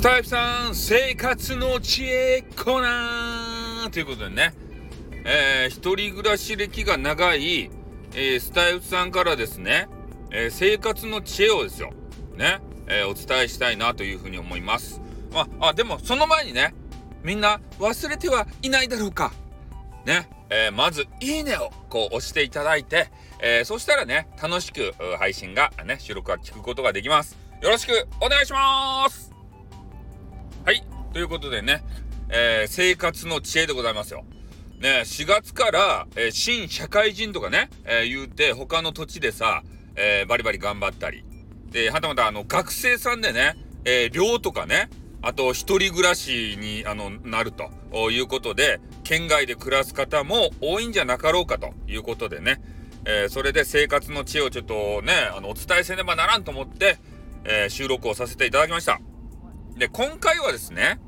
スタイフさん、生活の知恵コーナーということでね、えー、一人暮らし歴が長い、えー、スタイフさんからですね、えー、生活の知恵をですよ、ね、えお伝えしたいなというふうに思います。まあ、でもその前にね、みんな忘れてはいないだろうか。ね、えまず、いいねをこう押していただいて、えそしたらね、楽しく配信がね、収録は聞くことができます。よろしくお願いしますはい。ということでね、えー、生活の知恵でございますよ。ね、4月から、えー、新社会人とかね、えー、言うて、他の土地でさ、えバリバリ頑張ったり。で、はたまた、あの、学生さんでね、え寮とかね、あと、一人暮らしに、あの、なるということで、県外で暮らす方も多いんじゃなかろうかということでね、えそれで生活の知恵をちょっとね、あの、お伝えせねばならんと思って、え収録をさせていただきました。で、今回はですね、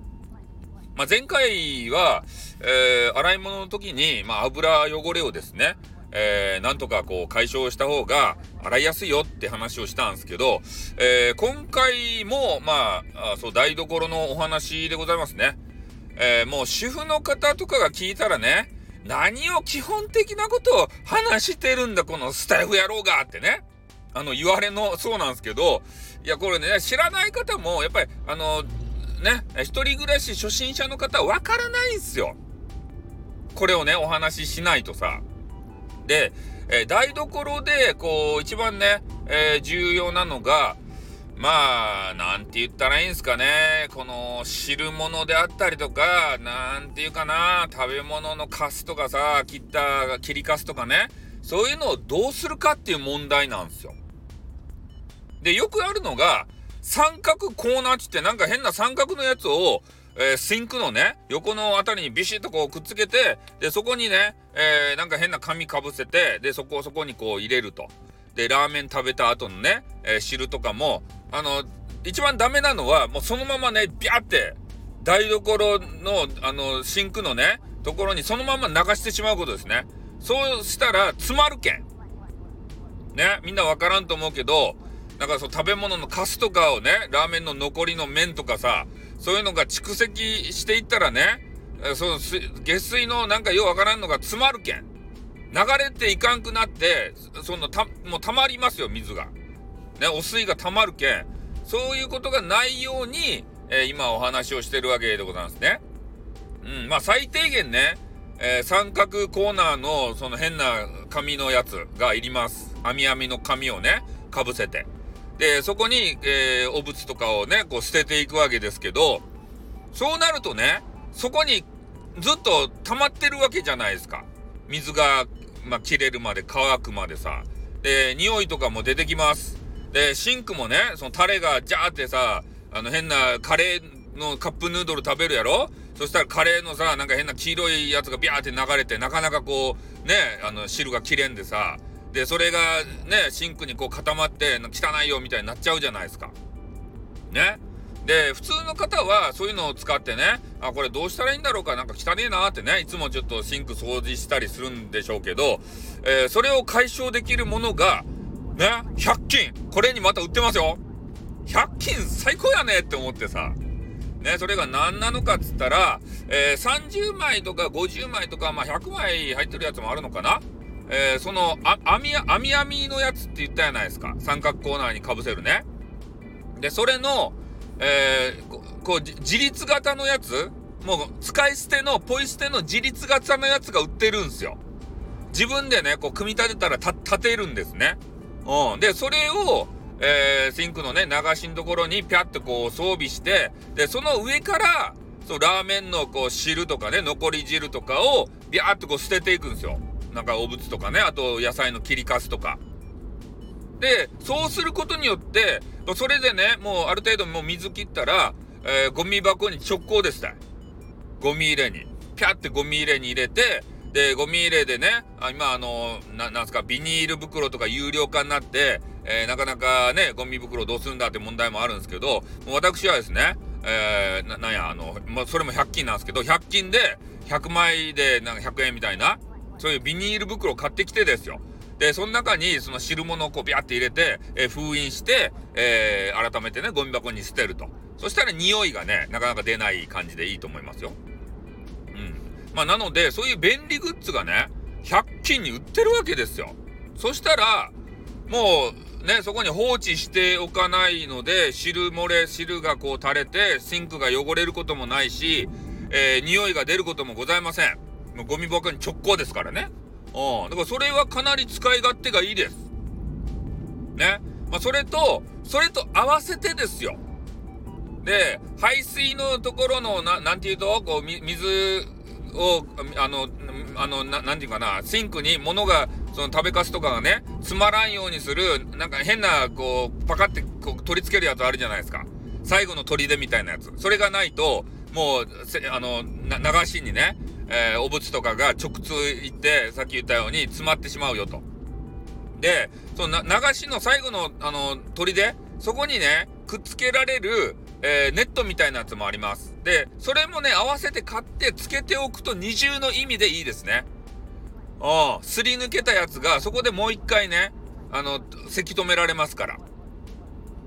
まあ、前回は、えー、洗い物の時に、まあ、油汚れをですね、えー、なんとかこう解消した方が洗いやすいよって話をしたんですけど、えー、今回も、まあ、あそう、台所のお話でございますね。えー、もう主婦の方とかが聞いたらね、何を基本的なことを話してるんだ、このスタイフ野郎がってね。あの、言われの、そうなんですけど、いや、これね、知らない方も、やっぱり、あの、ね、一人暮らし初心者の方はわからないんすよ。これをね、お話ししないとさ。で、えー、台所で、こう、一番ね、えー、重要なのが、まあ、なんて言ったらいいんすかね。この、汁物であったりとか、なんていうかな、食べ物のカスとかさ、切った、切りカスとかね。そういうのをどうするかっていう問題なんですよ。で、よくあるのが、三角コーナーってなんか変な三角のやつを、えー、シンクのね、横のあたりにビシッとこうくっつけて、で、そこにね、えー、なんか変な紙かぶせて、で、そこをそこにこう入れると。で、ラーメン食べた後のね、えー、汁とかも、あの、一番ダメなのは、もうそのままね、ビャって、台所の、あの、シンクのね、ところにそのまま流してしまうことですね。そうしたら、詰まるけん。ね、みんなわからんと思うけど、なんかそう食べ物のカスとかをね、ラーメンの残りの麺とかさ、そういうのが蓄積していったらね、その下水のなんかようわからんのが詰まるけん。流れていかんくなって、そのた、もう溜まりますよ、水が。ね、お水が溜まるけん。そういうことがないように、えー、今お話をしてるわけでございますね。うん、まあ最低限ね、えー、三角コーナーのその変な紙のやつがいります。網網の紙をね、かぶせて。で、そこに、えー、お物とかをね、こう捨てていくわけですけど、そうなるとね、そこにずっと溜まってるわけじゃないですか。水が、まあ、切れるまで乾くまでさ。で、匂いとかも出てきます。で、シンクもね、そのタレがジャーってさ、あの変なカレーのカップヌードル食べるやろ？そしたらカレーのさ、なんか変な黄色いやつがビャーって流れて、なかなかこう、ね、あの汁が切れんでさ、で、それがね、シンクにこう固まって汚いよみたいになっちゃうじゃないですか。ね。で、普通の方はそういうのを使ってね、あ、これどうしたらいいんだろうか、なんか汚ねえなってね、いつもちょっとシンク掃除したりするんでしょうけど、えー、それを解消できるものが、ね、100均これにまた売ってますよ !100 均最高やねって思ってさ。ね、それが何なのかっつったら、えー、30枚とか50枚とか、まあ、100枚入ってるやつもあるのかなえー、その、あ、網、網網のやつって言ったじゃないですか。三角コーナーにかぶせるね。で、それの、えー、こう、自立型のやつ？もう、使い捨ての、ポイ捨ての自立型のやつが売ってるんですよ。自分でね、こう、組み立てたら立てるんですね。うん。で、それを、えー、シンクのね、流しのところにピャッとこう装備して、で、その上から、そう、ラーメンのこう汁とかね、残り汁とかをビャーっとこう捨てていくんですよ。なんかお物とかね、あと野菜の切りかすとか。で、そうすることによって、それでね、もうある程度もう水切ったら、えー、ゴミ箱に直行ですね。ゴミ入れに。ピャってゴミ入れに入れて、で、ゴミ入れでね、あ今あの、な、なんすか、ビニール袋とか有料化になって、えー、なかなかね、ゴミ袋どうするんだって問題もあるんですけど、私はですね、えー、な、なんや、あの、まあ、それも100均なんですけど、100均で、100枚でなんか100円みたいな、そういうビニール袋買ってきてですよ。で、その中にその汁物をこうビャって入れて、えー、封印して、えー、改めてね、ゴミ箱に捨てると。そしたら匂いがね、なかなか出ない感じでいいと思いますよ。うん。まあ、なので、そういう便利グッズがね、100均に売ってるわけですよ。そしたら、もう、ね、そこに放置しておかないので、汁漏れ、汁がこう垂れて、シンクが汚れることもないし、えー、匂いが出ることもございません。もうゴミ箱に直行ですからね。うん。だからそれはかなり使い勝手がいいです。ね。まあ、それと、それと合わせてですよ。で、排水のところの、ななんていうと、こう、水を、あの、あの、ななんていうかな、シンクに物が、その食べかすとかがね、つまらんようにする、なんか変な、こう、パカってこう取り付けるやつあるじゃないですか。最後の砦みたいなやつ。それがないと、もう、あの、流しにね、えー、お物とかが直通行って、さっき言ったように詰まってしまうよと。で、その流しの最後の、あの、砦、そこにね、くっつけられる、えー、ネットみたいなやつもあります。で、それもね、合わせて買ってつけておくと二重の意味でいいですね。ああ、すり抜けたやつが、そこでもう一回ね、あの、せき止められますから。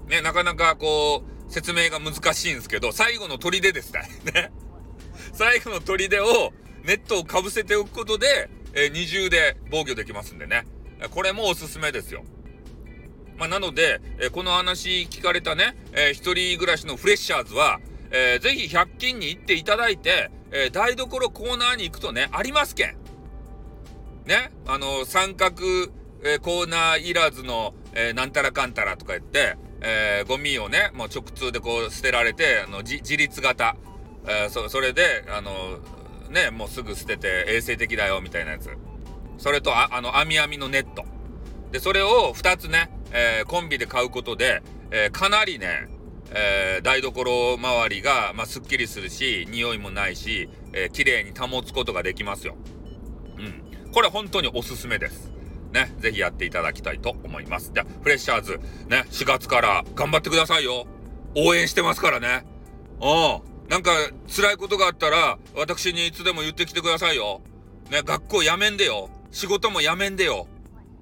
ね、なかなかこう、説明が難しいんですけど、最後の砦ですね。ね。最後の砦を、ネットをかぶせておくことで、えー、二重で防御できますんでね。これもおすすめですよ。まあ、なので、えー、この話聞かれたね、えー、一人暮らしのフレッシャーズは、えー、ぜひ100均に行っていただいて、えー、台所コーナーに行くとね、ありますけん。ね、あの、三角、えー、コーナーいらずの、えー、なんたらかんたらとか言って、えー、ゴミをね、もう直通でこう捨てられて、あの、自立型、えー、そ、それで、あの、ね、もうすぐ捨てて衛生的だよ、みたいなやつ。それと、ああの、網網のネット。で、それを2つね、えー、コンビで買うことで、えー、かなりね、えー、台所周りが、まあ、すっきりするし、匂いもないし、えー、綺麗に保つことができますよ。うん。これ本当におすすめです。ね、ぜひやっていただきたいと思います。じゃあ、フレッシャーズ、ね、4月から頑張ってくださいよ。応援してますからね。うん。なんか、辛いことがあったら、私にいつでも言ってきてくださいよ。ね、学校やめんでよ。仕事もやめんでよ。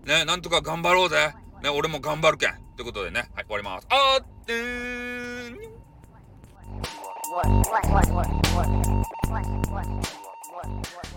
ね、なんとか頑張ろうぜ。ね、俺も頑張るけん。ってことでね、はい、終わります。あーってーん。What, what, what, what, what, what, what, what, what, what?